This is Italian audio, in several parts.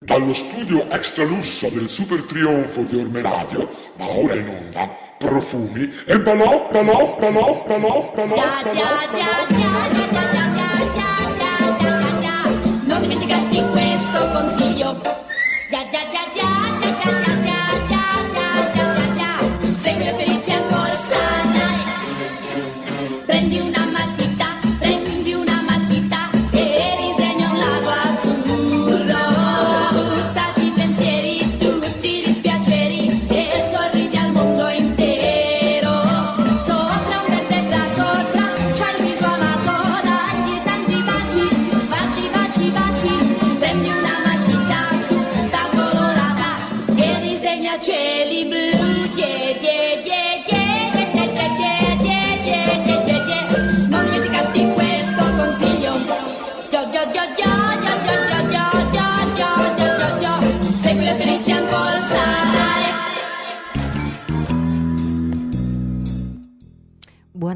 Dallo studio extra extralusso del super trionfo di Orme Radio, va ora in onda profumi e balò, balò, balò, balò, balò, balò, balò. Non dimenticate questo consiglio. Ya, ya, ya.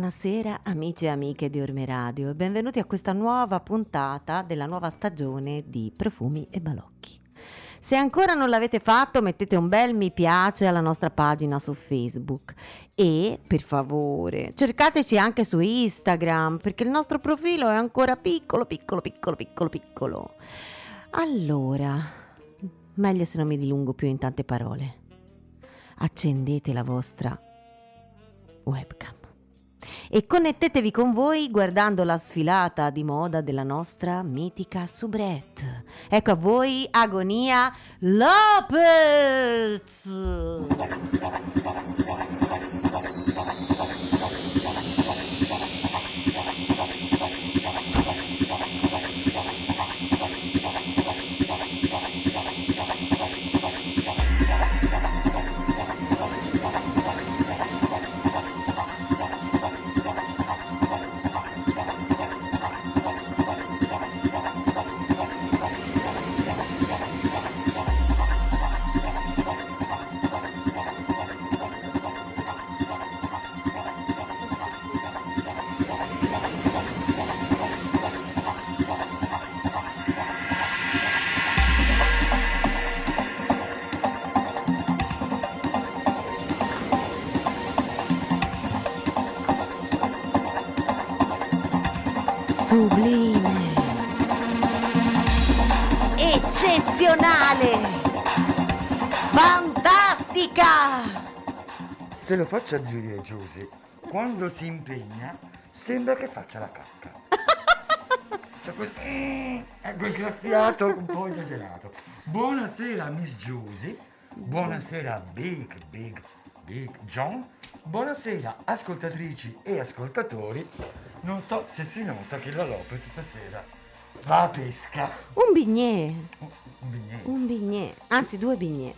Buonasera amici e amiche di Orme Radio e benvenuti a questa nuova puntata della nuova stagione di Profumi e Balocchi. Se ancora non l'avete fatto mettete un bel mi piace alla nostra pagina su Facebook e per favore cercateci anche su Instagram perché il nostro profilo è ancora piccolo, piccolo, piccolo, piccolo, piccolo. Allora, meglio se non mi dilungo più in tante parole. Accendete la vostra webcam e connettetevi con voi guardando la sfilata di moda della nostra mitica soubrette. Ecco a voi Agonia Lopez. Eccezionale. Fantastica. Se lo faccio a dire Giusy, quando si impegna sembra che faccia la cacca. C'è questo mm, ecco il graffiato un po' esagerato. Buonasera Miss Giusy, buonasera Big Big Big John, buonasera ascoltatrici e ascoltatori. Non so se si nota che la Lopez stasera va a pesca. Un bignè. Un bignetto. Un bignè. Anzi, due bignè.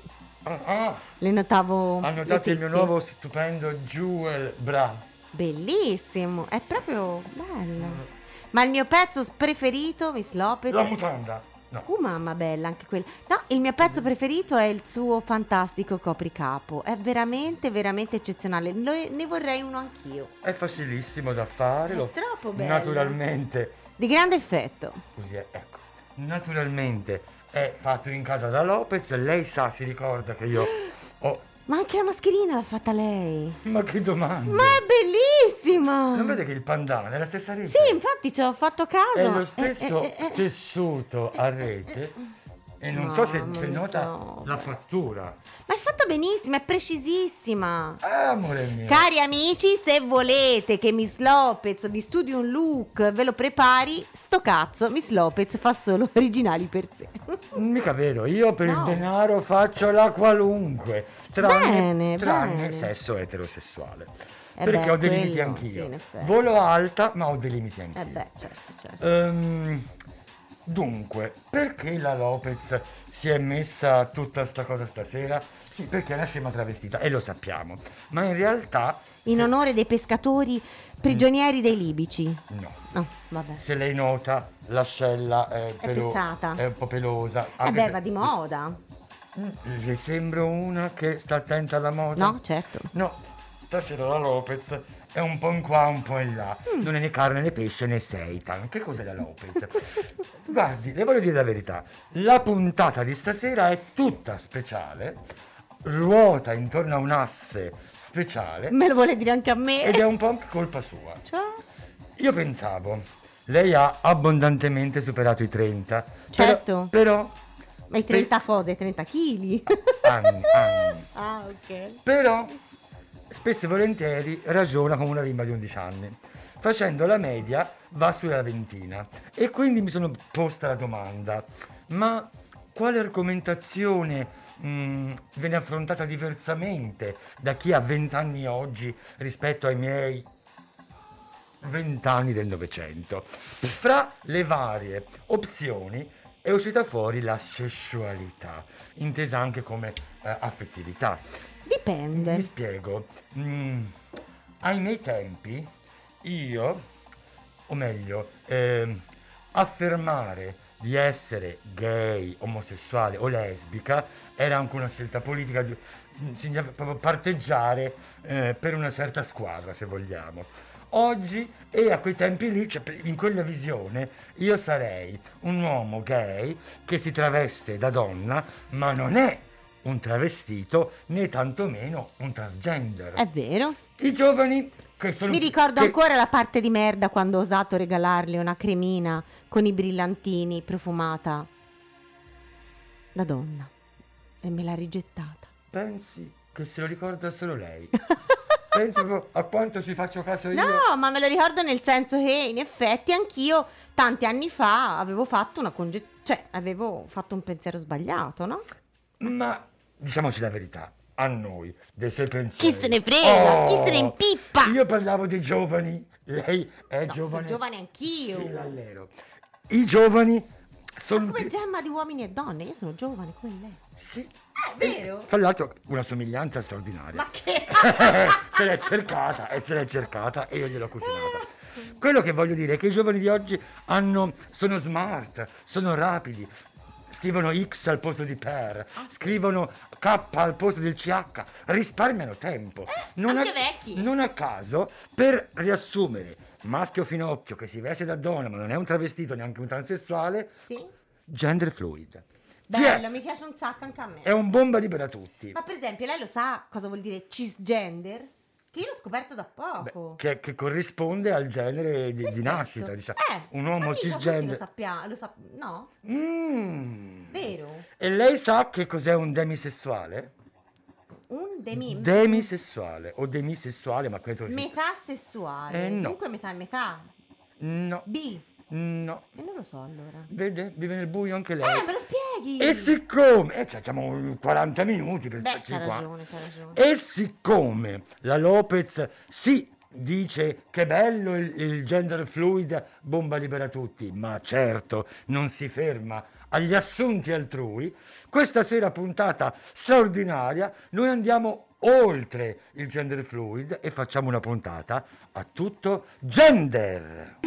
Ah, ah, Le notavo. ha notato il mio nuovo stupendo Jewel Bra. Bellissimo. È proprio bello. Ma il mio pezzo preferito, Miss Lopez. La mutanda. No. Uh, mamma bella, anche quello. No, il mio pezzo preferito è il suo fantastico copricapo. È veramente, veramente eccezionale. Ne vorrei uno anch'io. È facilissimo da fare. È troppo bello. Naturalmente, Di grande effetto. così è, ecco. Naturalmente è fatto in casa da Lopez. Lei sa, si ricorda che io ho. Ma anche la mascherina l'ha fatta lei. Ma che domanda! Ma è bellissima! Non vede che il pandana è la stessa rete? Sì, infatti ci ho fatto caso. È lo Eh, stesso eh, eh, eh. tessuto a rete. E non so se, se nota no. la fattura. Ma è fatta benissimo, è precisissima. Ah, amore mio. Cari amici, se volete che Miss Lopez vi studi un look, ve lo prepari, sto cazzo, Miss Lopez fa solo originali per sé. Mica vero, io per No. il denaro faccio la qualunque, tranne, Bene, tranne bene. sesso eterosessuale. Eh perché beh, ho dei limiti quello, anch'io. sì. Volo alta, ma ho dei limiti anch'io. Eh beh, certo, certo. Ehm, dunque, perché la Lopez si è messa tutta sta cosa stasera? Sì, perché è una scema travestita, e lo sappiamo. Ma in realtà... In se- onore dei pescatori prigionieri dei libici. No. Oh, vabbè. Se lei nota, l'ascella è, pelo- pezzata. è un po' pelosa. Eh beh, se- va di moda. Mm, Le sembro una che sta attenta alla moda? No, certo. No, stasera la Lopez è un po' in qua, un po' in là. Non è né carne né pesce né seitan. Che cos'è la Lopez? Guardi, le voglio dire la verità. La puntata di stasera è tutta speciale, ruota intorno a un asse speciale Me lo vuole dire anche a me? ed è un po' anche colpa sua. Ciao. Io pensavo, lei ha abbondantemente superato i 30. Certo. Però, Ma i 30 cose, 30 kg. anni, anni. ah, ok. Però spesso e volentieri ragiona come una bimba di 11 anni. Facendo la media va sulla ventina. E quindi mi sono posta la domanda, ma quale argomentazione mh, viene affrontata diversamente da chi ha 20 anni oggi rispetto ai miei 20 anni del Novecento? Fra le varie opzioni è uscita fuori la sessualità, intesa anche come eh, affettività. Mi Dipende. spiego. Mm, ai miei tempi, io, o meglio, ehm, affermare di essere gay, omosessuale o lesbica era anche una scelta politica, mm, significa proprio parteggiare eh, per una certa squadra, se vogliamo. Oggi e a quei tempi lì, cioè, in quella visione, io sarei un uomo gay che si traveste da donna, ma non è un travestito né tantomeno un transgender. È vero. I giovani che sono... Mi ricordo che- ancora la parte di merda quando ho osato regalarle una cremina con i brillantini profumata da donna e me l'ha rigettata. Pensi che se lo ricorda solo lei. Proprio a quanto ci faccio caso io. No, ma me lo ricordo nel senso che in effetti anch'io tanti anni fa avevo fatto una congettura, cioè avevo fatto un pensiero sbagliato, no? Ma diciamoci la verità, a noi, dei suoi pensieri. Chi se ne frega? Chi se ne impippa? Io parlavo dei giovani, lei è No, giovane. sono giovane anch'io. Sì, l'allero. I giovani sono... Come gemma di uomini e donne, io sono giovane come lei. Sì. È vero? Tra l'altro una somiglianza straordinaria. Ma che... se l'è cercata e se l'è cercata e io gliel'ho cucinata. Quello che voglio dire è che i giovani di oggi hanno, sono smart, sono rapidi, scrivono X al posto di per, scrivono K al posto del CH, risparmiano tempo. Non anche a, vecchi. Non a caso, per riassumere, maschio finocchio che si veste da donna ma non è un travestito neanche un transessuale, Sì? gender fluid. Bello, mi piace un sacco anche a me. È un bomba libera tutti. Ma per esempio, lei lo sa cosa vuol dire cisgender? Che io l'ho scoperto da Beh, poco. che, che corrisponde al genere di, di nascita, diciamo. Eh, un uomo tutti Lo cisgender. sappiamo, lo sap- no? Mm. Vero? E lei sa che cos'è un demisessuale? Un demi... Demisessuale o demisessuale, ma credo che sia- metà sessuale. Eh, no. Dunque metà e metà. No, B. no. E non lo so allora. Vede? Vive nel buio anche lei. Eh, me lo spieghi! E siccome... Eh, facciamo 40 minuti per Beh, c'ha qua. ragione, c'ha ragione. E siccome la Lopez sì dice che bello il, il gender fluid, bomba libera tutti, ma certo non si ferma agli assunti altrui, questa sera puntata straordinaria noi andiamo oltre il gender fluid e facciamo una puntata a tutto gender.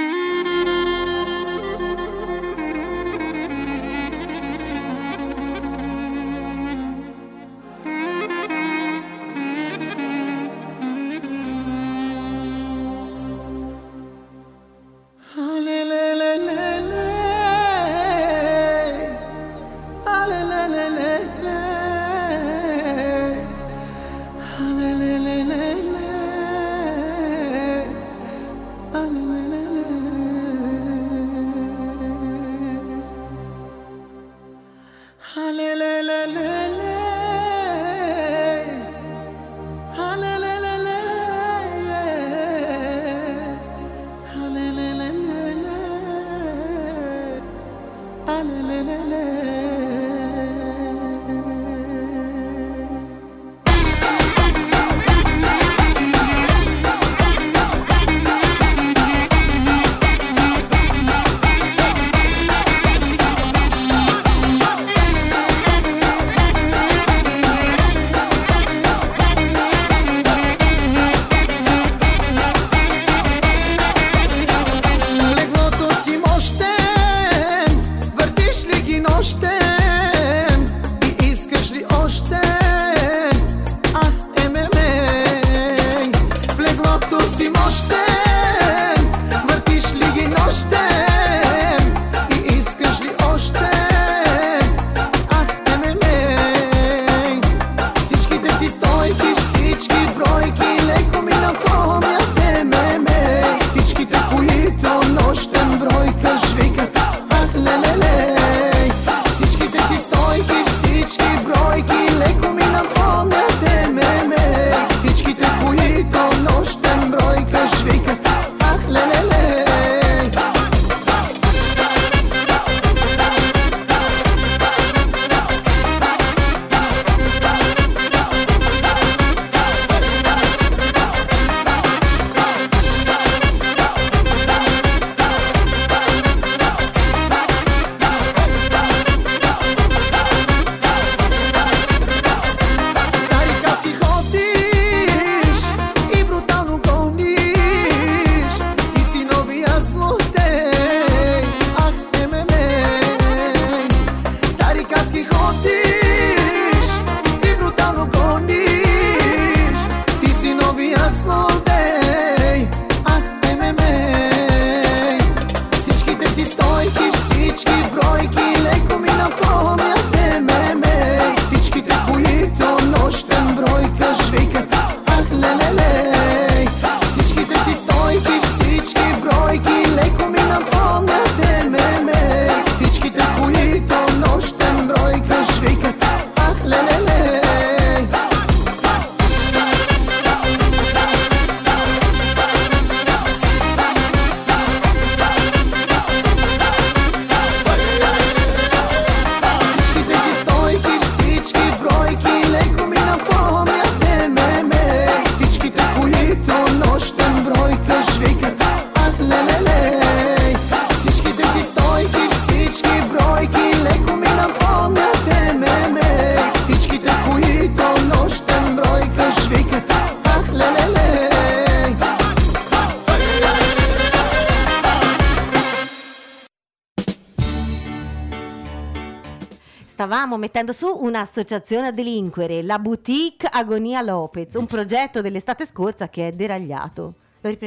Mettendo su un'associazione a delinquere, la Boutique Agonia Lopez, un progetto dell'estate scorsa che è deragliato.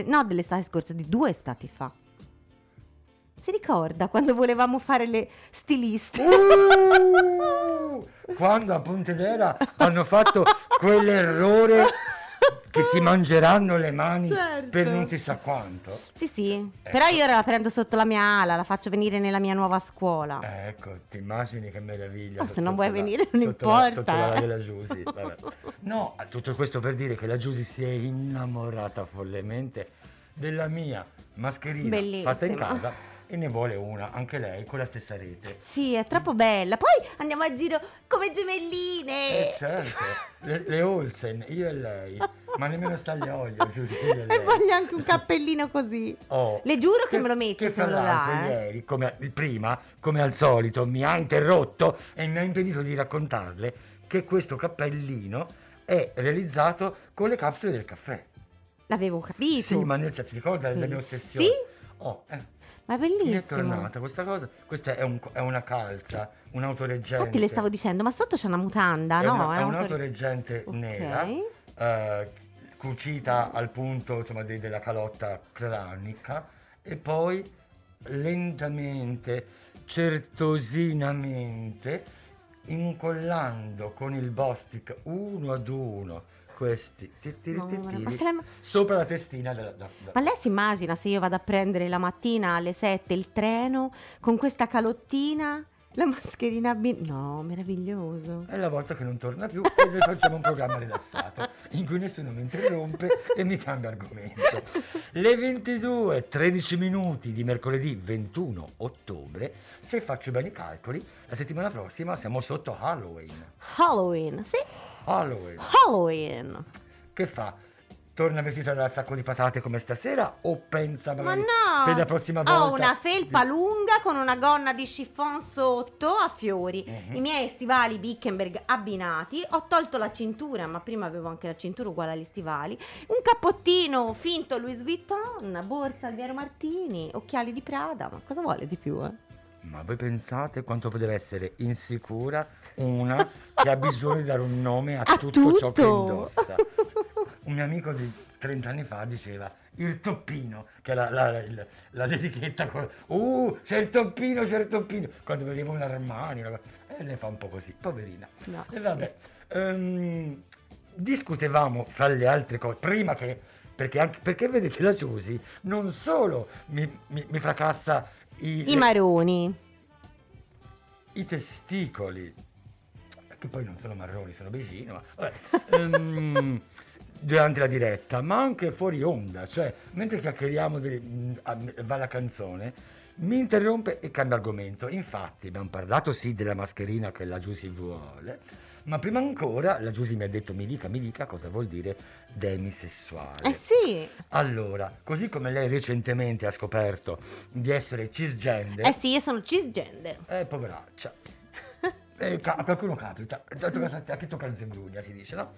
No, dell'estate scorsa, di due estati fa. Si ricorda quando volevamo fare le stiliste? Uh, quando a Pontedera hanno fatto quell'errore che si mangeranno le mani Certo. per non si sa quanto. Sì, sì, Ecco. però io ora la prendo sotto la mia ala, la faccio venire nella mia nuova scuola. Eh, Ecco, ti immagini che meraviglia. Ma se non vuoi la- venire, non sotto la- importa, Sotto l'ala della Giusy. No, tutto questo per dire che la Giusy si è innamorata follemente della mia mascherina Bellissima. fatta in casa e ne vuole una, anche lei, con la stessa rete. Sì, è troppo bella. Poi andiamo a giro come gemelline. Eh certo, le, le Olsen, io e lei, ma nemmeno staglia olio, Giusy, io e. E voglio anche un cappellino così. Oh, Le giuro che me lo metti Che se non lo l'altro dà, eh. ieri, come prima, come al solito, mi ha interrotto e mi ha impedito di raccontarle che questo cappellino è realizzato con le capsule del caffè. L'avevo capito. Sì, ma nel senso, ti ricorda della mia Sì. ossessione? Sì? Oh, eh, Ma è mi è bellissimo. tornata questa cosa. Questa è, un- è una calza, un'autoreggente. Infatti le stavo dicendo, ma sotto c'è una mutanda, È, no? una- è un fuori- un'autoreggente Ok. nera, eh, cucita al punto insomma, de- della calotta cranica e poi lentamente, certosinamente, incollando con il Bostic uno ad uno questi titiri ma se la- sopra la testina della... da- da- Ma lei si immagina se io vado a prendere la mattina alle 7 il treno con questa calottina, la mascherina B? No, meraviglioso. È la volta che non torna più e noi facciamo un programma rilassato in cui nessuno mi interrompe e mi cambia argomento. Le 22, 13 minuti di mercoledì 21 ottobre, se faccio bene i calcoli, la settimana prossima siamo sotto Halloween. Halloween, sì, Halloween. Halloween. Che fa? Torna vestita da sacco di patate come stasera o pensa Ma magari no! per la prossima volta? Ho una felpa di- lunga con una gonna di chiffon sotto a fiori. Mhm. I miei stivali Bickenberg abbinati. Ho tolto la cintura, ma prima avevo anche la cintura uguale agli stivali. Un cappottino finto Louis Vuitton, borsa Alviero Martini, occhiali di Prada. Ma cosa vuole di più, eh? Ma voi pensate quanto deve essere insicura una che ha bisogno di dare un nome a, A tutto, ciò che tutto. indossa? Un mio amico di 30 anni fa diceva il toppino, che era la, la- il- la- l'etichetta con uh, c'è il toppino, c'è il toppino, quando vedeva un una cosa- e le fa un po' così, poverina. No, e vabbè, ehm, discutevamo fra le altre cose, prima che, perché, anche, perché vedete la Giusy non solo mi, mi- mi fracassa i, I le- maroni. i testicoli, che poi non sono marroni, sono beigini, ma vabbè, ehm, durante la diretta, ma anche fuori onda, cioè mentre chiacchieriamo, di- va la canzone, mi interrompe e cambia argomento. Infatti abbiamo parlato sì della mascherina che la Giusy vuole, ma prima ancora la Giusy mi ha detto mi dica, mi dica cosa vuol dire demisessuale. Eh sì, Allora, così come lei recentemente ha scoperto di essere cisgender, eh sì, io sono cisgender. eh, poveraccia. Eh, a qualcuno capita, a chi tocca non si si dice, no?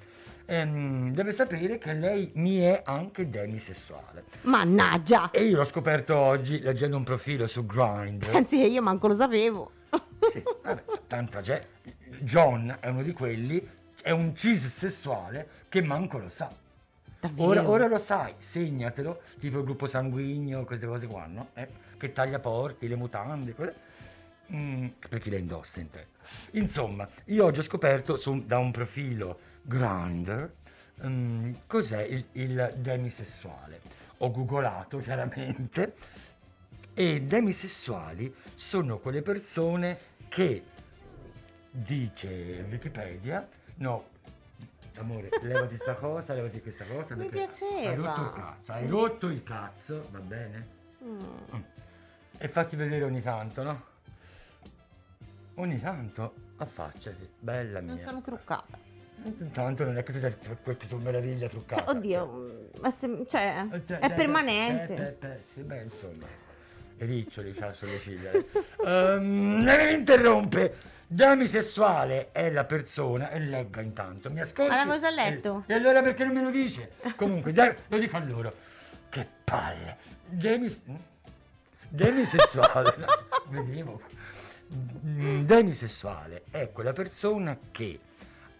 Ehm, deve sapere che lei mi è anche demisessuale. Mannaggia! E io l'ho scoperto oggi leggendo un profilo su Grindr. Anzi, io manco lo sapevo. Sì, vabbè, tanta gente. John è uno di quelli, è un cissessuale che manco lo sa. Ora, ora lo sai, segnatelo, tipo il gruppo sanguigno, queste cose qua, no? Eh, che taglia porti, le mutande, quelle- Mm, per chi le indossa in te. Insomma, io oggi ho scoperto su- da un profilo Grindr mm, cos'è il, il demisessuale. Ho googolato chiaramente e demisessuali sono quelle persone che, dice Wikipedia, no, amore, levati sta cosa, levati questa cosa. Mi piaceva. Hai rotto il cazzo, hai rotto il cazzo, va bene? Mm. E fatti vedere ogni tanto, no? Ogni tanto affacciati, bella mia. Non sono truccata. Intanto non è che tu sei questa meraviglia truccata. Cioè, oddio, ma se- cioè, Eh, cioè, è eh, permanente. eh, eh, eh, sì, beh, insomma. E riccioli c'ha sulle ciglia. Ehm, mi interrompe. Demisessuale è la persona, e legga intanto, mi ascolti? Ma l'avevo già letto. E, e allora perché non me lo dice? Comunque, dai, lo dico a loro. Che palle. Demis... Demisessuale. no, vedevo. mm, demisessuale è quella persona che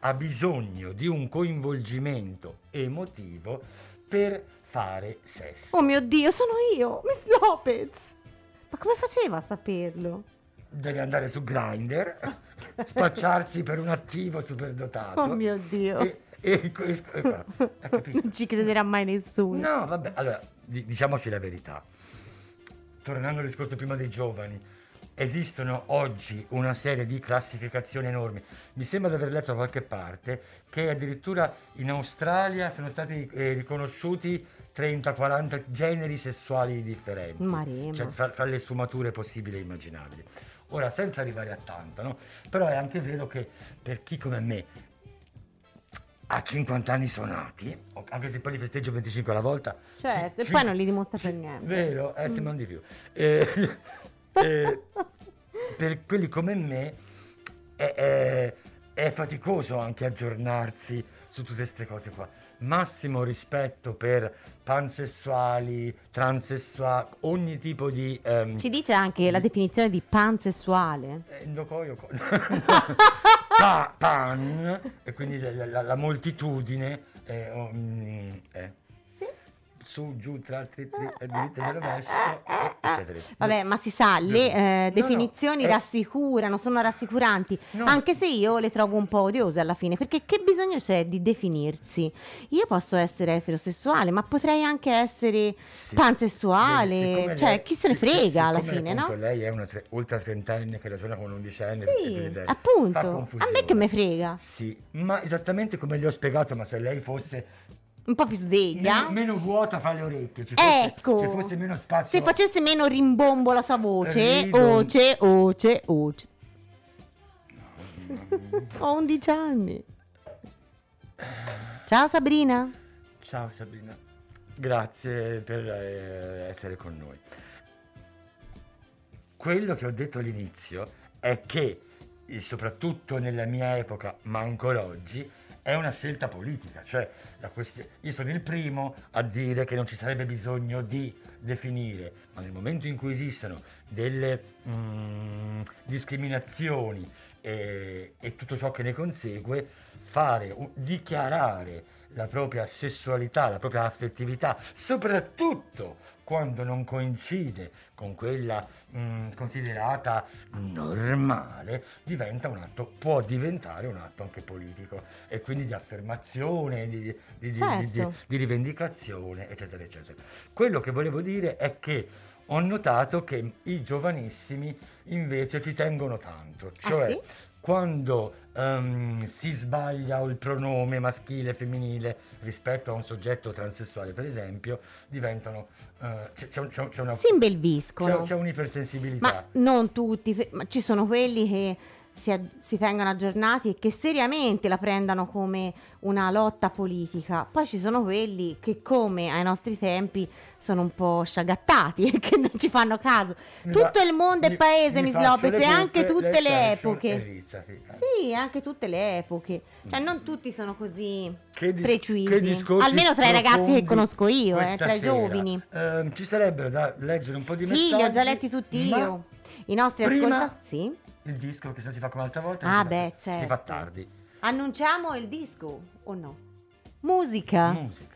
ha bisogno di un coinvolgimento emotivo per fare sesso. Oh mio Dio, sono io, Miss Lopez. Ma come faceva a saperlo? Deve andare su Grindr, spacciarsi per un attivo superdotato. Oh mio Dio. E, e- e- e? Non ci crederà mai nessuno. No, vabbè, allora, di- diciamoci la verità. Tornando al discorso prima dei giovani, esistono oggi una serie di classificazioni enormi. Mi sembra di aver letto da qualche parte che addirittura in Australia sono stati eh, riconosciuti 30-40 generi sessuali differenti. Maremo. Cioè, fra, fra le sfumature possibili e immaginabili. Ora, senza arrivare a tanto, no? Però è anche vero che per chi come me ha 50 anni suonati, o- anche se poi li festeggio 25 alla volta. Certo, ci- e poi ci- non li dimostra per ci- niente. Vero, eh, sembrano di più. Eh, eh, per quelli come me è, è- è faticoso anche aggiornarsi su tutte queste cose qua. Massimo rispetto per pansessuali, transessuali, ogni tipo di... ehm, Ci dice anche la definizione di pansessuale. eh, Endocoio co- pa- pan e quindi la, la- la moltitudine eh, mm, eh. Su giù tra tri, tri, e diritto e rovescio eccetera Vabbè, ma si sa, le eh, No, no, definizioni eh. rassicurano, sono rassicuranti, No. anche se io le trovo un po' odiose alla fine, perché che bisogno c'è di definirsi? Io posso essere eterosessuale, ma potrei anche essere Sì. pansessuale, Siccome cioè lei- chi se ne frega alla siccome fine, no? lei è una tre- ultra trentenne che ragiona come un undicenne Sì, appunto, a me che me frega, sì ma esattamente come gli ho spiegato ma se lei fosse un po' più sveglia. meno, meno vuota fra le orecchie ci fosse, Ecco, ci fosse meno spazio se facesse meno rimbombo la sua voce, Rido. oce, oce, oce. Ho 11 anni. Ciao Sabrina. Ciao Sabrina, grazie per eh, essere con noi. Quello che ho detto all'inizio è che, soprattutto nella mia epoca, ma ancora oggi, è una scelta politica. Cioè, io sono il primo a dire che non ci sarebbe bisogno di definire, ma nel momento in cui esistono delle mm, discriminazioni e, e tutto ciò che ne consegue, fare, dichiarare la propria sessualità, la propria affettività, soprattutto quando non coincide con quella mm, considerata normale, diventa un atto, può diventare un atto anche politico e quindi di affermazione, di, di- Certo. di- di rivendicazione, eccetera, eccetera. Quello che volevo dire è che ho notato che i giovanissimi invece ci tengono tanto, Ah, cioè sì? Quando ehm, si sbaglia il pronome maschile e femminile rispetto a un soggetto transessuale, per esempio, diventano eh, c'è, c'è c'è un- c'è una Si imbelviscono. c'è, c'è un'ipersensibilità. Ma non tutti, ma ci sono quelli che si, si tengono aggiornati e che seriamente la prendano come una lotta politica. Poi ci sono quelli che, come ai nostri tempi, sono un po' sciagattati e che non ci fanno caso. Mi Tutto fa- il mondo è mi- paese, mi Miss Lopez, e anche tutte le epoche. Eh. Sì, anche tutte le epoche. Cioè, non tutti sono così Che dis- precisi. che Almeno tra i ragazzi che conosco io, eh, tra i giovani. Ehm, ci sarebbero da leggere un po' di Sì, messaggi. li ho già letti tutti io. I nostri prima- ascoltatori. Sì. Il disco, che se non si fa come l'altra volta, Ah, si fa- beh, si fa certo. tardi. Annunciamo il disco o no? Musica. Musica.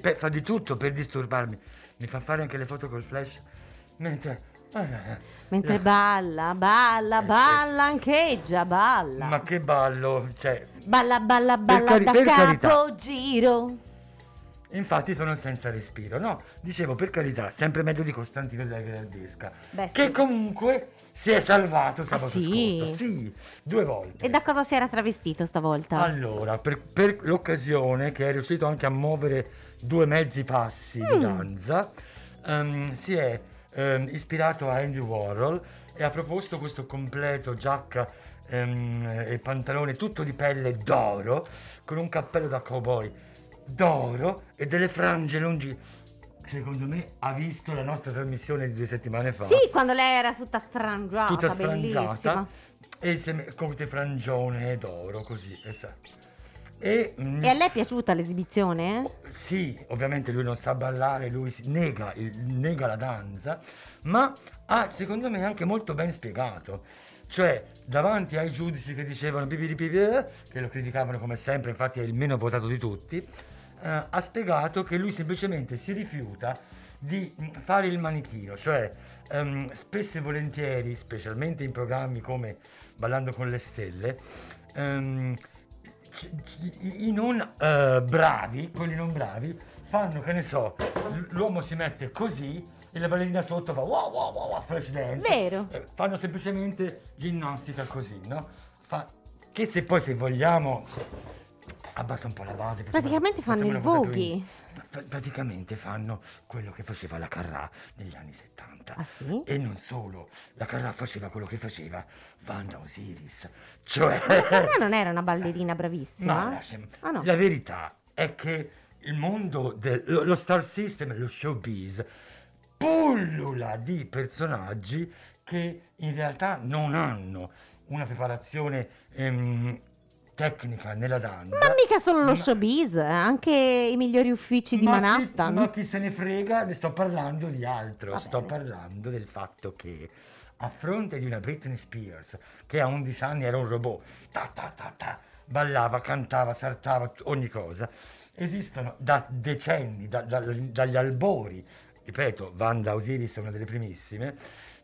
Pe- fa di tutto per disturbarmi. Mi fa fare anche le foto col flash. Mentre... eh, Mentre la- balla, balla, Eh, balla, ancheggia, balla. Ma che ballo, cioè... Balla, balla, balla cari- da per carità. capogiro. Infatti sono senza respiro, no? Dicevo, per carità, sempre meglio di Costantino della Gherardesca. Beh, Che sì. comunque si è salvato sabato sì? scorso. Sì, due volte. E da cosa si era travestito stavolta? Allora, per, per l'occasione che è riuscito anche a muovere due mezzi passi di Mm. danza, ehm, si è ehm, ispirato a Andy Warhol e ha proposto questo completo giacca ehm, e pantalone tutto di pelle d'oro con un cappello da cowboy d'oro e delle frange lunghi. Secondo me ha visto la nostra trasmissione di due settimane fa Sì, quando lei era tutta sfrangiata, tutta bellissima. sfrangiata e insieme con queste frangione d'oro così esatto. e, mm, E a lei è piaciuta l'esibizione? sì ovviamente lui non sa ballare lui nega, il- nega la danza ma ha secondo me anche molto ben spiegato cioè davanti ai giudici che dicevano "Bibi di bibi", che lo criticavano come sempre infatti è il meno votato di tutti eh, ha spiegato che lui semplicemente si rifiuta di mm, fare il manichino, cioè ehm, spesso e volentieri, specialmente in programmi come Ballando con le Stelle, ehm, i non eh, bravi, quelli non bravi, fanno, che ne so, l'uomo si mette così e la ballerina sotto fa wow wow wow, wow flash dance. Vero. Eh, fanno semplicemente ginnastica così, no? Fa- che se poi se vogliamo abbassa un po' la base. Praticamente fanno clean. Pra- praticamente fanno quello che faceva la Carrà negli anni 70. Ah, sì? E non solo, la Carrà faceva quello che faceva Wanda Osiris. Cioè... Ma non era una ballerina bravissima? Ma lasciami- Ah, no. la verità è che il mondo del lo, lo star system, lo showbiz, pullula di personaggi che in realtà non hanno una preparazione ehm, tecnica nella danza. Ma mica solo lo showbiz, eh, anche i migliori uffici di ma chi- Manhattan. ma chi se ne frega, ne sto parlando di altro. Va sto bene. parlando del fatto che a fronte di una Britney Spears che a 11 anni era un robot, ta ta ta ta, ballava, cantava, saltava, ogni cosa, esistono da decenni, da- da- dagli albori, ripeto, Wanda Osiris è una delle primissime,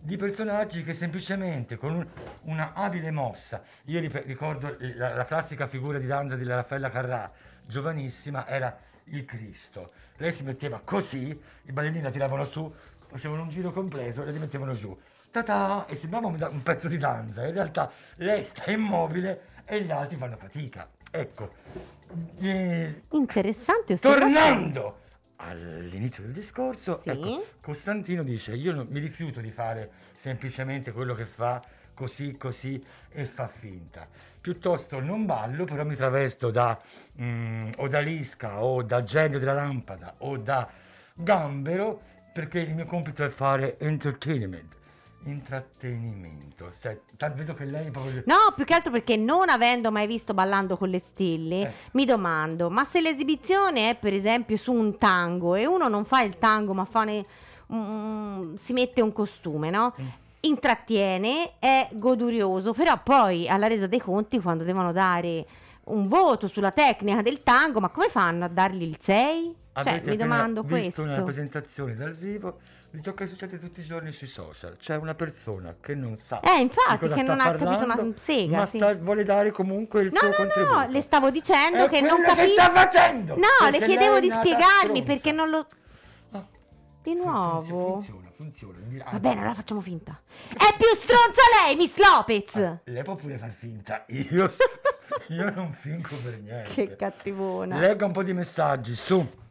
di personaggi che semplicemente con un- una abile mossa, io ricordo la, la classica figura di danza di Raffaella Carrà, giovanissima, era il Cristo. Lei si metteva così, i ballerini la tiravano su, facevano un giro completo e la rimettevano giù. Ta-ta, e sembrava un, un pezzo di danza, in realtà lei sta immobile e gli altri fanno fatica. Ecco, eh, Interessante. Tornando all'inizio del discorso, Sì. ecco, Costantino dice: Io non- mi rifiuto di fare semplicemente quello che fa così, così e fa finta. Piuttosto non ballo, però mi travesto da mm, odalisca o da genio della lampada o da gambero perché il mio compito è fare entertainment. Intrattenimento. Se- vedo che lei proprio. No, più che altro perché non avendo mai visto Ballando con le stelle, Eh. mi domando, ma se l'esibizione è per esempio su un tango e uno non fa il tango ma fa ne- mm, si mette un costume, no? Mm. Intrattiene, è godurioso, però poi alla resa dei conti quando devono dare un voto sulla tecnica del tango, ma come fanno a dargli il 6? Cioè, Avete mi appena domando visto questo. una presentazione dal vivo di ciò che succede tutti i giorni sui social. C'è una persona che non sa Eh, infatti, che non ha capito parlando, una sega, ma sì. sta- vuole dare comunque il No, suo no, contributo. no, le stavo dicendo È che non quello che capisco. sta facendo, No, le chiedevo di spiegarmi stronza. perché non lo. Ah, Di nuovo. Funziona, funziona. funziona. Va bene, allora facciamo finta. È più stronza lei, Miss Lopez! Lei può pure far finta. Io, io non fingo per niente. Che cattivona. Legga un po' di messaggi, su.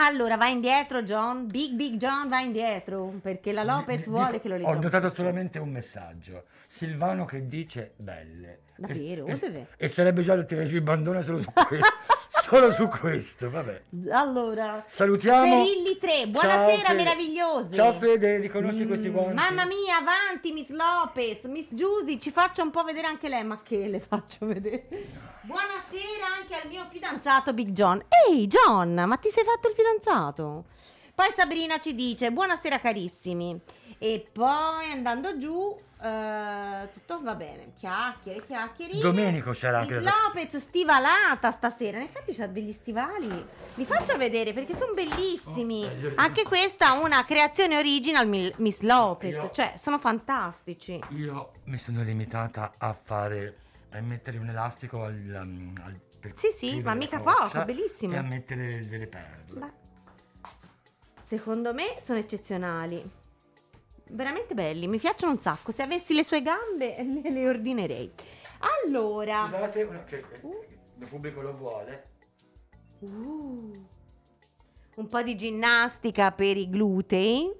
Allora, va indietro, John. Big Big John va indietro. Perché la Lopez Di- vuole dico- che lo Ho leggiamo. notato solamente un messaggio. Silvano che dice belle. Davvero? E, e sarebbe già da tirare il bandone solo su questo. solo su questo, vabbè. Allora. Salutiamo. Ferilli 3, Ciao, buonasera Fede. meravigliose. Ciao Fede, riconosci Mm, questi guanti? Mamma mia, avanti Miss Lopez, Miss Giusy, ci faccia un po' vedere anche lei, ma che le faccio vedere? Buonasera anche al mio fidanzato Big John. Ehi John, ma ti sei fatto il fidanzato? Poi Sabrina ci dice, buonasera carissimi. E poi andando giù, eh, tutto va bene. Chiacchiere, chiacchiere. Domenico c'era anche Miss la- Lopez stivalata stasera. In effetti c'ha degli stivali. Li faccio vedere perché sono bellissimi. Oh, Anche questa è una creazione original Mi- Miss Lopez. Io- Cioè, sono fantastici. Io mi sono limitata a fare a mettere un elastico al, um, al per Sì, sì, chiudere ma la mica coscia poco, bellissimo. E a mettere delle perle. Beh, secondo me sono eccezionali. Veramente belli, mi piacciono un sacco. Se avessi le sue gambe le, le ordinerei. Allora, Scusate, una- che- Uh. il pubblico lo vuole. uh, un po' di ginnastica per i glutei.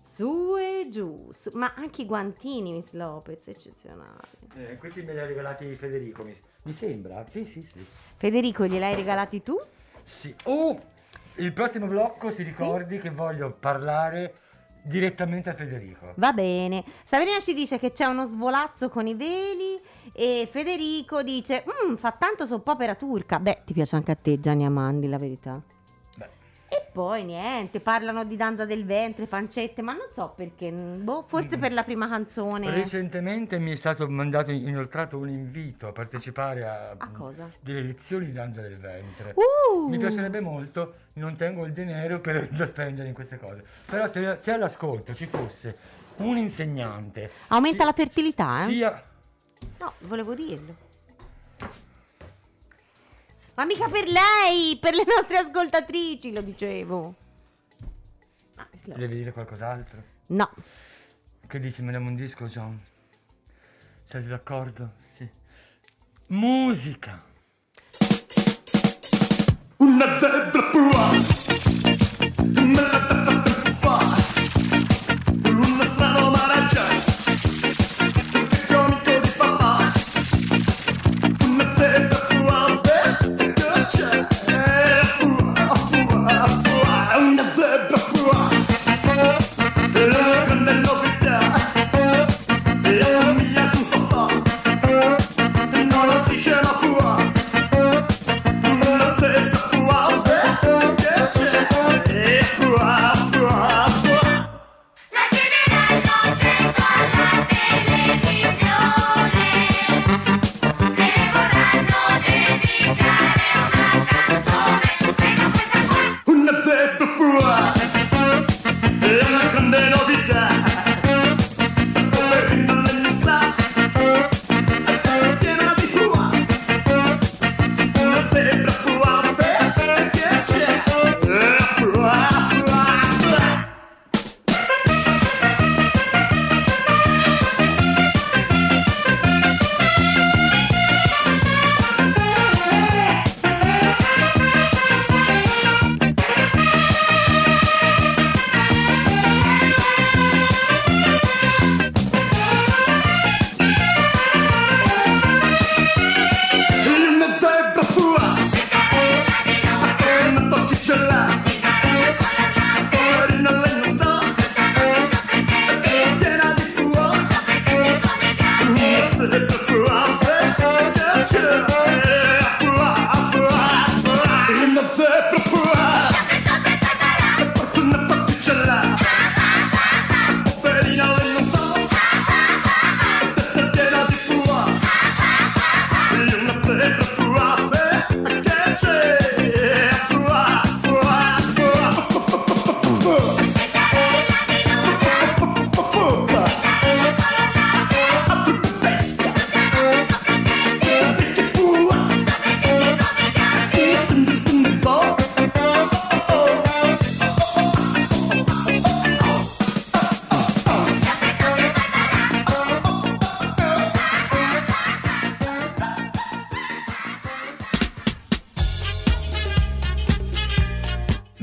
Su e giù, su- ma anche i guantini, Miss Lopez, eccezionali. Eh, questi me li ha regalati Federico, mi, mi sembra. Sì, sì, sì. Federico, gliel'hai regalati tu? Sì. Oh, il prossimo blocco si ricordi che voglio parlare direttamente a Federico. Va bene. Sabrina ci dice che c'è uno svolazzo con i veli e Federico dice, "Mm, fa tanto soppopera turca. Beh, ti piace anche a te Gianni Amandi, la verità. Poi niente, parlano di danza del ventre, pancette, ma non so perché, boh, forse Mm. per la prima canzone. recentemente mi è stato mandato inoltrato un invito a partecipare a, A cosa? delle lezioni di danza del ventre. Uh! Mi piacerebbe molto, non tengo il denaro per, da spendere in queste cose. Però se, se all'ascolto ci fosse un insegnante... Aumenta si- la fertilità, eh? Sia... No, volevo dirlo. Ma mica per lei, per le nostre ascoltatrici, lo dicevo. Ma, Devi dire qualcos'altro? No. Che dici, me ne un disco, John? Sei d'accordo? Sì. Musica! Una zebra pua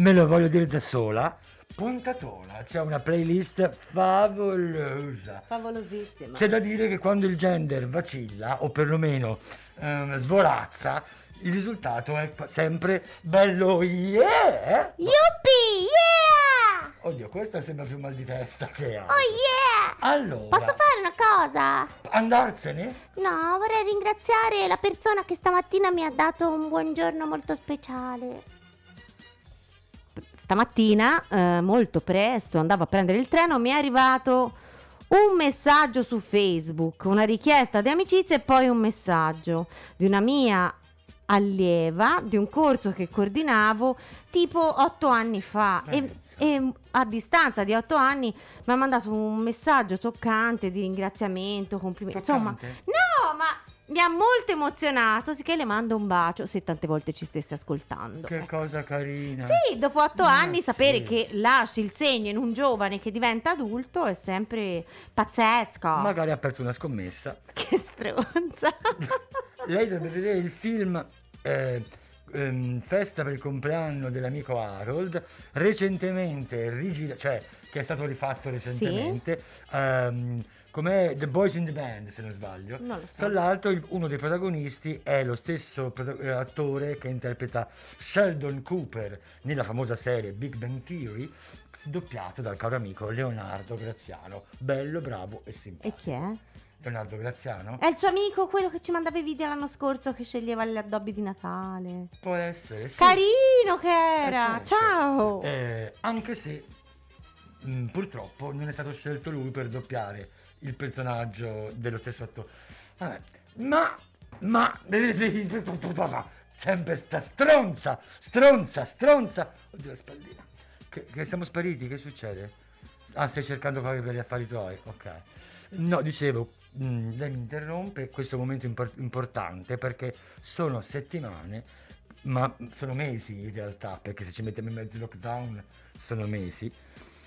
Me lo voglio dire da sola. Puntatona, c'è una playlist favolosa. Favolosissima. C'è da dire che quando il gender vacilla, o perlomeno ehm, svolazza, il risultato è sempre bello yeah! Yuppie, yeah! Oddio, questa sembra più mal di testa che altro. Oh yeah! Allora, Posso fare una cosa? andarsene? No, vorrei ringraziare la persona che stamattina mi ha dato un buongiorno molto speciale. Stamattina, eh, molto presto, andavo a prendere il treno, mi è arrivato un messaggio su Facebook, una richiesta di amicizia e poi un messaggio di una mia allieva di un corso che coordinavo tipo otto anni fa e, e a distanza di otto anni mi ha mandato un messaggio toccante di ringraziamento, complimenti. Insomma, Toccante? no, ma mi ha molto emozionato, sicché le mando un bacio se tante volte ci stesse ascoltando. Che cosa carina. Sì, dopo otto Ma anni sapere sì. che lasci il segno in un giovane che diventa adulto è sempre pazzesco. Magari ha aperto una scommessa. Che stronza. Lei dovrebbe vedere il film eh, ehm, Festa per il compleanno dell'amico Harold, recentemente, rigida- cioè che è stato rifatto recentemente, ehm, com'è The Boys in the Band se non sbaglio. Non lo so. Tra l'altro uno dei protagonisti è lo stesso eh, attore che interpreta Sheldon Cooper nella famosa serie Big Bang Theory, doppiato dal caro amico Leonardo Graziano. Bello, bravo e E simpatico. chi è? Leonardo Graziano? È il suo amico, quello che ci mandava i video l'anno scorso che sceglieva gli addobbi di Natale. Può essere, sì. Carino che Eh, era. certo. Ciao. Eh, anche se mh, purtroppo non è stato scelto lui per doppiare il personaggio dello stesso attore. Vabbè, ma, ma, sempre sta stronza, stronza, stronza. Oddio la spallina. Che, che siamo spariti, che succede? Ah, stai cercando cose per gli affari tuoi, ok. No, dicevo, mh, lei mi interrompe, questo momento impor- importante perché sono settimane, ma sono mesi in realtà, perché se ci mettiamo in mezzo il lockdown sono mesi,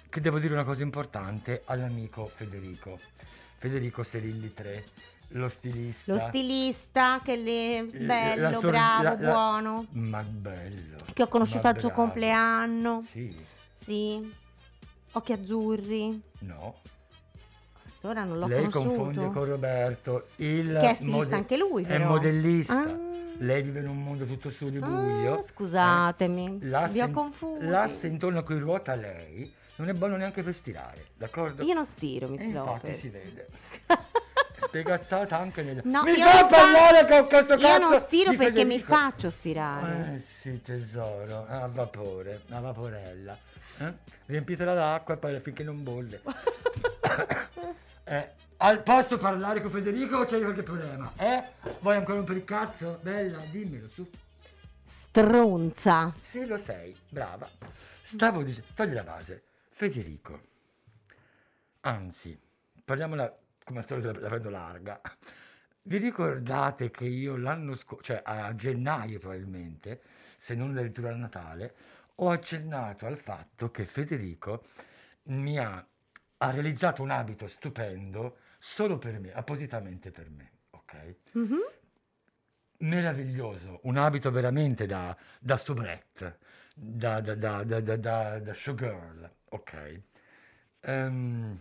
che devo dire una cosa importante all'amico Federico. Federico Serilli 3, lo stilista. Lo stilista che le... bello, sor- bravo, la- la- buono. Ma bello. Che ho conosciuto al suo compleanno. Sì, Sì. Occhi azzurri. no. Allora non l'ho Lei conosciuto. confonde con Roberto, il Che è stilista mode- anche lui, È però. modellista. Ah. Lei vive in un mondo tutto suo di Ah, buio. scusatemi, Eh, l'asse vi ho confusi. L'asse intorno a cui ruota lei non è buono neanche per stirare, d'accordo? Io non stiro, Miss E infatti Lopez. si vede. Spiegazzata anche nel... No, mi io fa parlare con questo Io cazzo non stiro perché mi faccio stirare. Eh sì tesoro, a vapore, a vaporella. Eh? Riempitela d'acqua e poi finché non bolle. Eh, al- posso parlare con Federico o c'è qualche problema? Eh? Vuoi ancora un per il cazzo? Bella, dimmelo su. Stronza. Sì, lo sei, brava. Stavo dicendo, togli la base. Federico. Anzi, parliamola come storia la, la prendo larga. Vi ricordate che io l'anno scorso, cioè a gennaio probabilmente, se non addirittura a Natale, ho accennato al fatto che Federico mi ha, ha realizzato un abito stupendo solo per me, appositamente per me, ok? Mhm. meraviglioso, un abito veramente da, da soubrette, da, da, da- da showgirl, ok. Ehm,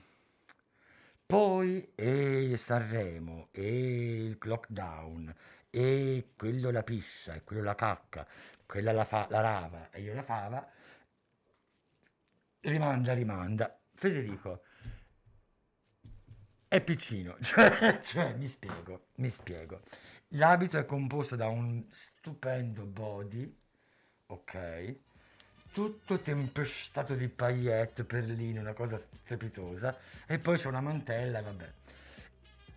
poi e Sanremo, e il lockdown, e quello la piscia, e quello la cacca, quella la, fa, la rava, e io la fava, rimanda, rimanda. Federico, è piccino, cioè, cioè, mi spiego, mi spiego. L'abito è composto da un stupendo body, ok? Tutto tempestato di paillette, perline, una cosa strepitosa, e poi c'è una mantella, vabbè.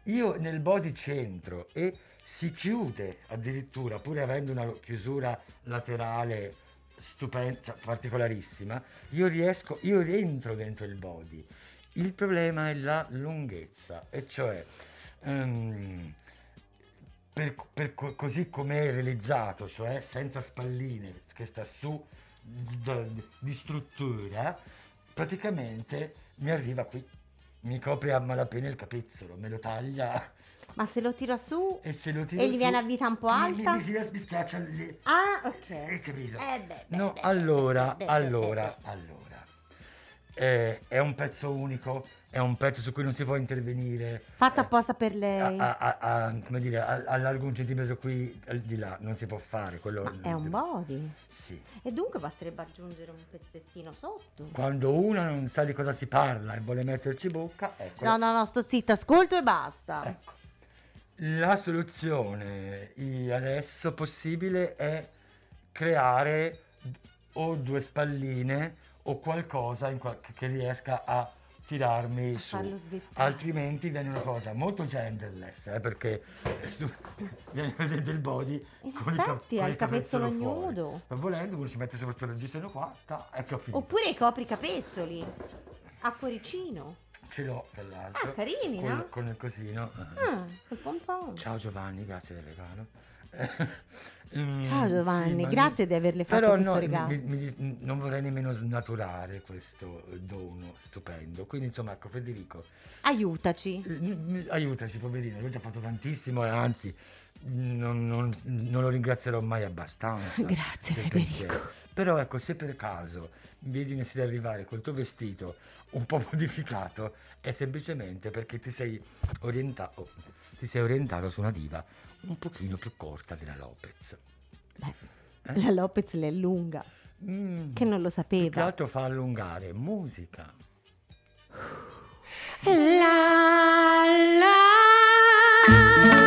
Io nel body centro e si chiude addirittura, pur avendo una chiusura laterale stupenda, cioè, particolarissima, io riesco, io rientro dentro il body. Il problema è la lunghezza, e cioè ehm, per, per co- così come è realizzato, cioè senza spalline, che sta su di struttura, praticamente mi arriva qui, mi copre a malapena il capezzolo, me lo taglia Ma se lo tira su e se lo tiro e gli su, viene a vita un po' alta? Mi, mi, mi, mi schiaccia le... Ah, ok. Hai capito? Eh beh, beh, No, beh, allora, allora, allora. Eh, è un pezzo unico, è un pezzo su cui non si può intervenire. Fatto apposta per lei. a- a- a- come dire, allargo un centimetro qui di là, non si può fare. Quello, Ma è un body. Sì. E dunque basterebbe aggiungere un pezzettino sotto. Quando una non sa di cosa si parla e vuole metterci bocca, ecco. No, no, no, sto zitta, ascolto e basta. Ecco. La soluzione adesso possibile è creare o due spalline o qualcosa in qual- che riesca a tirarmi su. farlo svettare. Altrimenti viene una cosa molto genderless, eh, perché stu- viene a vedere il body con, il cap- con il capezzolo fuori. nudo. Ma volendo uno ci mette sopra questo reggiseno qua, ta, ecco finito. Oppure i copri capezzoli a cuoricino. Ce l'ho tra l'altro. Ah, carini, con, no? con il cosino. Ah, col pompon. Ciao Giovanni, grazie del regalo. Mm, Ciao Giovanni, ma- grazie di averle fatto Però questo no, regalo. mi- mi- non vorrei nemmeno snaturare questo eh, dono stupendo. Quindi insomma, ecco Federico, Aiutaci. eh, aiutaci poverino, lui ci ha fatto tantissimo e anzi non, non- non lo ringrazierò mai abbastanza. Grazie, Federico. pensiero. Però ecco, se per caso vedi inizi ad arrivare col tuo vestito un po' modificato, è semplicemente perché ti sei orientato, ti sei orientato su una diva un pochino più corta della Lopez. Beh, Eh? la Lopez le allunga, Mm, che non lo più che sapeva. altro fa allungare musica. Smettila,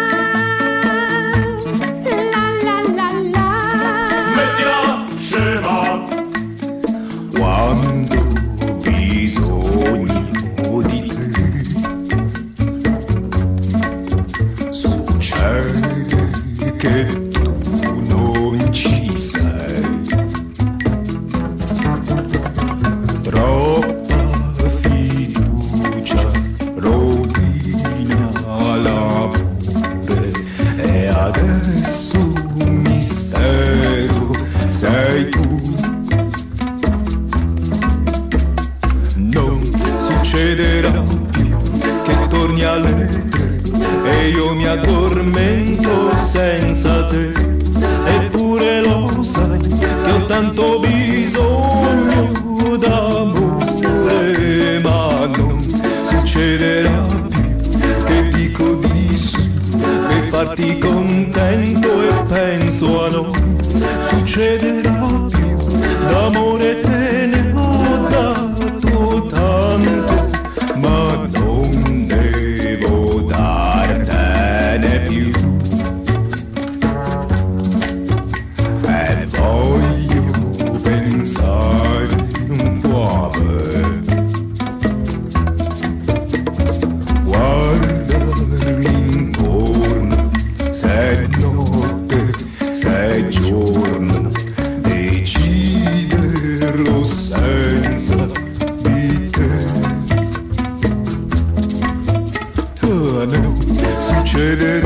succederà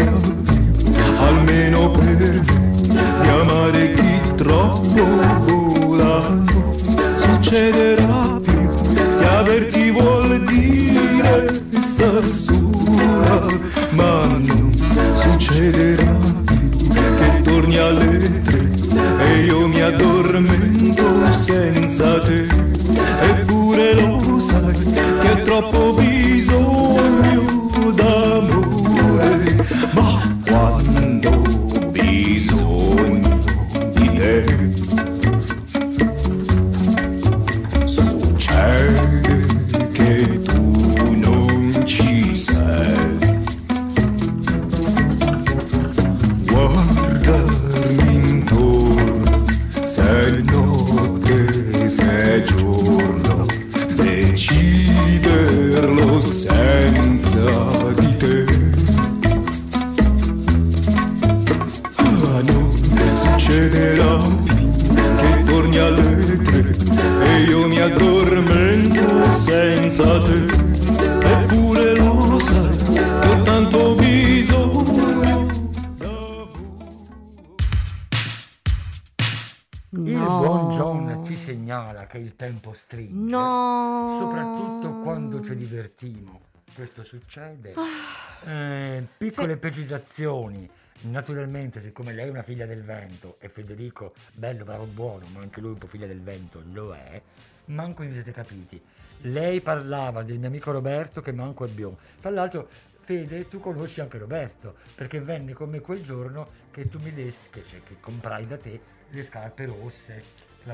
Questo succede. Ah. Eh, piccole precisazioni. Naturalmente, siccome lei è una figlia del vento e Federico, bello, bravo, buono, ma anche lui un po' figlia del vento, lo è, manco vi siete capiti. Lei parlava del mio amico Roberto che manco è biondo. Tra l'altro, Fede, tu conosci anche Roberto, perché venne con me quel giorno che tu mi desti, che, cioè, che comprai da te le scarpe rosse.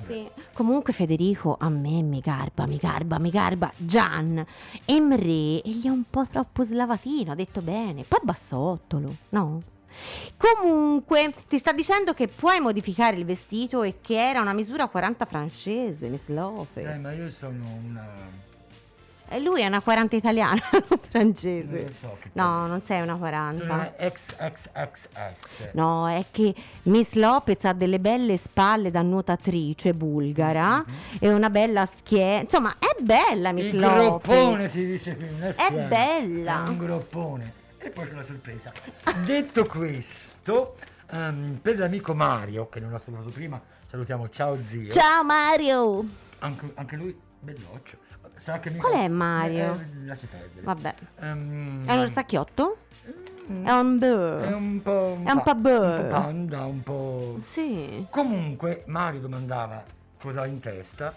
Sì. Comunque Federico a me mi garba, mi garba, mi garba. Gian, Emre, e gli è un po' troppo slavatino, ha detto bene. Poi bassottolo, no? Comunque, ti sta dicendo che puoi modificare il vestito e che era una misura 40 francese, Miss Lopez. Eh, ma io sono una... Lui è una 40 italiana, non francese. Non so no, non sei una Sono 40. una XXXS. No, è che Miss Lopez ha delle belle spalle da nuotatrice bulgara e una bella schiena. Insomma, è bella Miss Il Lopez. groppone si dice qui, è schiena, bella. È un groppone. E poi c'è la sorpresa. Detto questo, ehm, per l'amico Mario, che non ho salutato prima, salutiamo ciao zio. Ciao Mario. Anche, anche lui belloccio. Qual è Mario? Eh, lasci perdere. Vabbè. Ehm, È un orsacchiotto? È un bird. È un po'. È un po' bird. Un po' panda, un po'. Sì. Comunque, Mario domandava cosa ha in testa.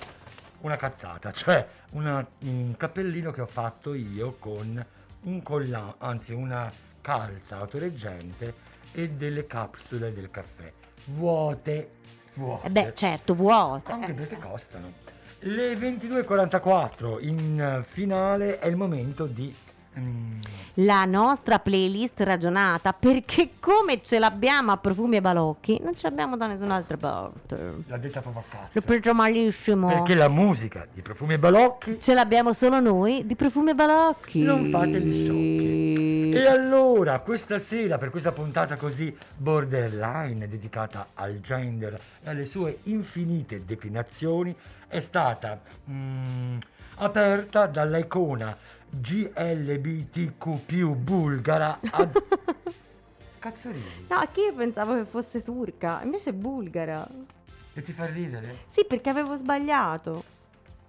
Una cazzata, cioè una- un cappellino che ho fatto io con un collante, anzi una calza autoreggente e delle capsule del caffè. Vuote, vuote. Eh beh, certo, vuoto. Anche Eh. perché costano. Le 22.44 in finale è il momento di... mm, La nostra playlist ragionata, perché come ce l'abbiamo a profumi e balocchi, non ce l'abbiamo da nessun'altra parte. l'ha detta proprio a Lo cazzo. prendo malissimo. Perché la musica di Profumi e Balocchi Ce l'abbiamo solo noi di profumi e balocchi. Non fate gli sciocchi. E allora, questa sera, per questa puntata così borderline, dedicata al gender e alle sue infinite declinazioni, è stata mm, aperta dalla icona GLBTQ bulgara ad... Cazzo ridi? No, che io pensavo che fosse turca, invece è bulgara. E ti fa ridere? Sì, perché avevo sbagliato.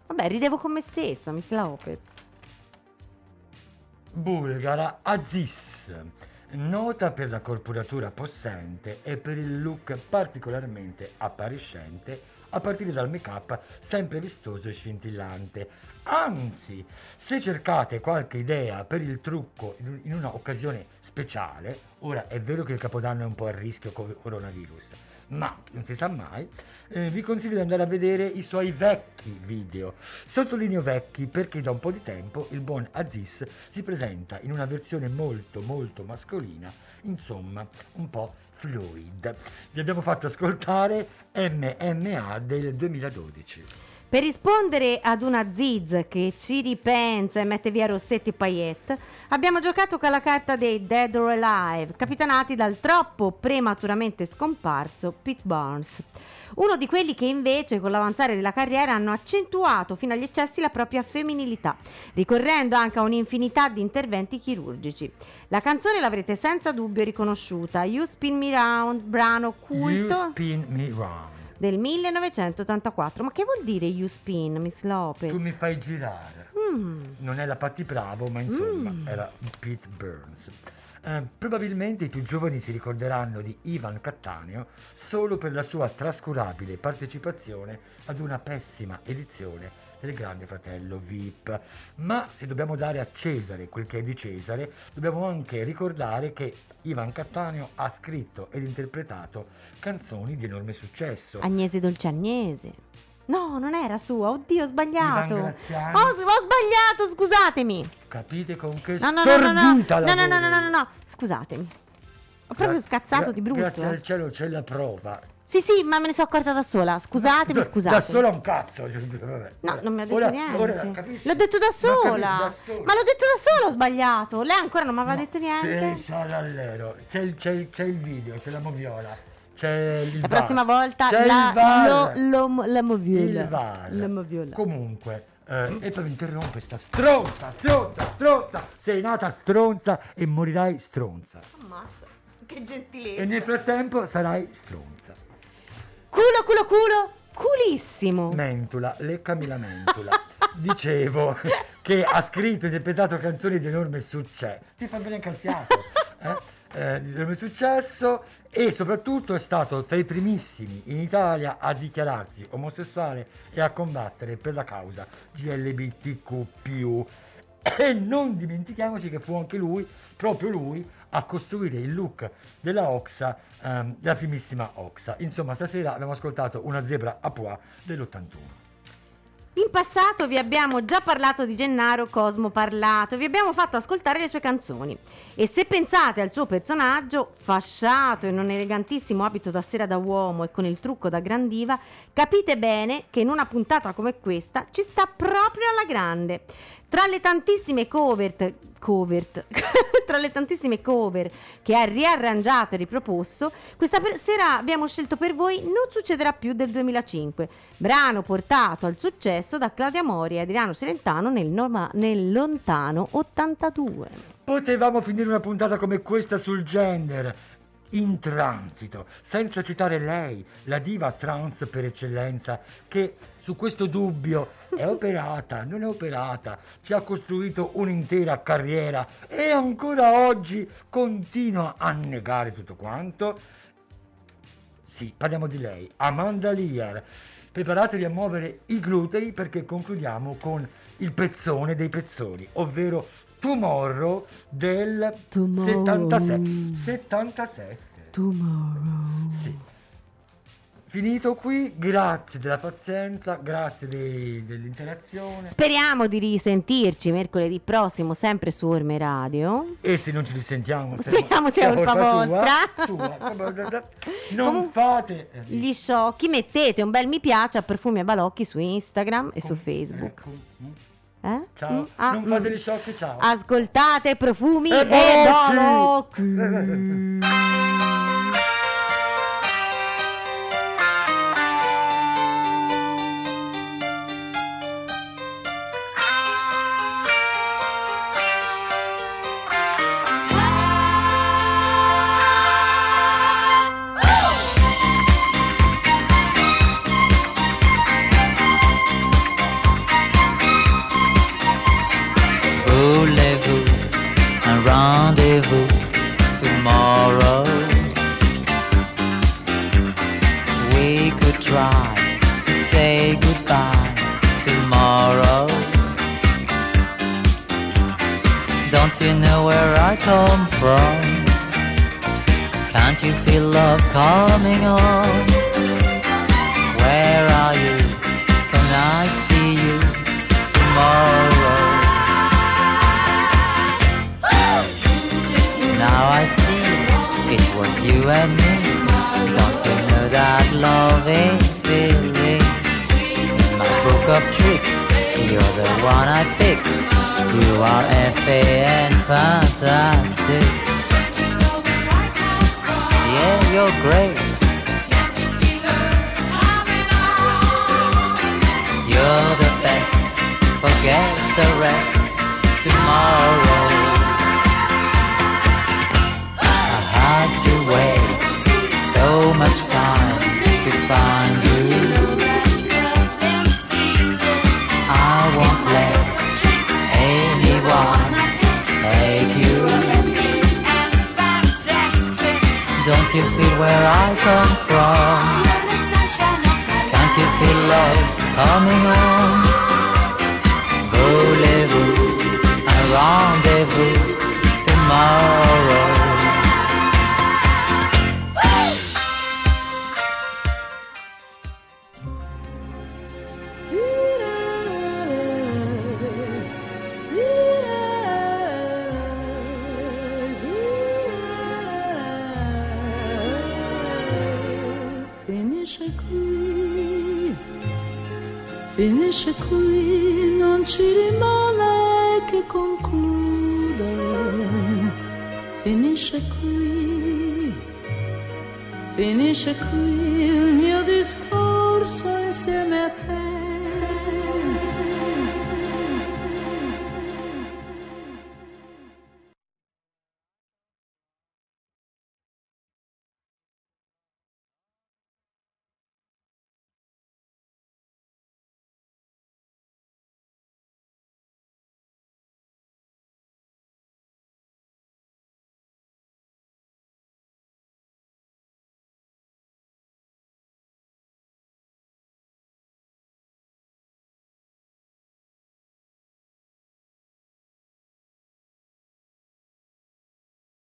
Vabbè, ridevo con me stessa, Miss Lopez. Bulgara Aziz, nota per la corporatura possente e per il look particolarmente appariscente a partire dal make-up sempre vistoso e scintillante. Anzi, se cercate qualche idea per il trucco in una occasione speciale, ora è vero che il capodanno è un po' a rischio con coronavirus, ma non si sa mai, eh, vi consiglio di andare a vedere i suoi vecchi video. Sottolineo vecchi perché da un po' di tempo il buon Aziz si presenta in una versione molto molto mascolina, insomma un po' fluid. Vi abbiamo fatto ascoltare MMA del 2012. Per rispondere ad una Ziz che ci ripensa e mette via Rossetti e Payette, abbiamo giocato con la carta dei Dead or Alive, capitanati dal troppo prematuramente scomparso Pete Barnes. Uno di quelli che invece con l'avanzare della carriera hanno accentuato fino agli eccessi la propria femminilità, ricorrendo anche a un'infinità di interventi chirurgici. La canzone l'avrete senza dubbio riconosciuta, You Spin Me Round, brano You culto spin me round. Del 1984. Ma che vuol dire You Spin, Miss Lopez? Tu mi fai girare. Mm. Non è la Patti Bravo, ma insomma era Pete Burns. Eh, probabilmente i più giovani si ricorderanno di Ivan Cattaneo solo per la sua trascurabile partecipazione ad una pessima edizione del Grande Fratello VIP. Ma se dobbiamo dare a Cesare quel che è di Cesare, dobbiamo anche ricordare che Ivan Cattaneo ha scritto ed interpretato canzoni di enorme successo. Agnese Dolce Agnese. No, non era sua. Oddio, ho sbagliato. Oh, ho sbagliato, scusatemi. Capite con che No, no, no, no, no. stordita No, no, no, lavoro? no, no, no. Scusatemi. Ho proprio Gra- scazzato di brutto. Grazie eh. al cielo c'è la prova. Sì, sì, ma me ne sono accorta da sola. Scusatemi, Da- scusate. Da sola un cazzo. cioè. No, non mi ha detto Ora- niente. ora? L'ho detto da L'ho capito sola. da sola. Ma l'ho detto da sola, ho sbagliato. Lei ancora non mi aveva No, detto niente. C'è il, c'è, il, c'è il video, c'è la moviola. C'è il La VAR. prossima volta c'è la, il lo, lo- la moviola. il VAR. La moviola. Comunque, eh, e poi mi interrompe sta stronza, stronza, stronza. Sei nata stronza e morirai stronza. Ammazza. Che E gentilezza. nel frattempo sarai stronza. Culo, culo, culo. Culissimo. Mentula, leccami la mentula. Dicevo che ha scritto e interpretato canzoni di enorme successo. Ti fa bene anche al fiato. Eh? Eh, di enorme successo e soprattutto è stato tra i primissimi in Italia a dichiararsi omosessuale e a combattere per la causa GLBTQ. E non dimentichiamoci che fu anche lui, proprio lui, a costruire il look della Oxa, ehm, della primissima Oxa. Insomma, stasera abbiamo ascoltato una zebra a pois dell'81. In passato vi abbiamo già parlato di Gennaro Cosmo Parlato, vi abbiamo fatto ascoltare le sue canzoni. E se pensate al suo personaggio, fasciato in un elegantissimo abito da sera da uomo e con il trucco da grandiva, capite bene che in una puntata come questa ci sta proprio alla grande. Tra le tantissime cover, tra le tantissime cover che ha riarrangiato e riproposto, questa sera abbiamo scelto per voi Non succederà più del 2005, brano portato al successo da Claudia Mori e Adriano Celentano nel, noma- nel lontano 82. Potevamo finire una puntata come questa sul gender, in transito, senza citare lei, la diva trans per eccellenza, che su questo dubbio è operata, non è operata, ci ha costruito un'intera carriera e ancora oggi continua a negare tutto quanto. Sì, parliamo di lei, Amanda Lear. Preparatevi a muovere i glutei perché concludiamo con il pezzone dei pezzoni, ovvero Tomorrow del Tomorrow. 77. 77. Tomorrow. Sì. Finito qui, grazie della pazienza, grazie dei- dell'interazione. Speriamo di risentirci mercoledì prossimo, sempre su Orme Radio. E se non ci risentiamo, Speriamo sia colpa sua, vostra. tua. Non Comun- fate eh, Gli sciocchi, mettete un bel mi piace a Profumi e Balocchi su Instagram e su Facebook. eh. Eh? Ciao, Mm, ah, non fate mm. gli sciocchi, ciao. Ascoltate Profumi E e Balocchi.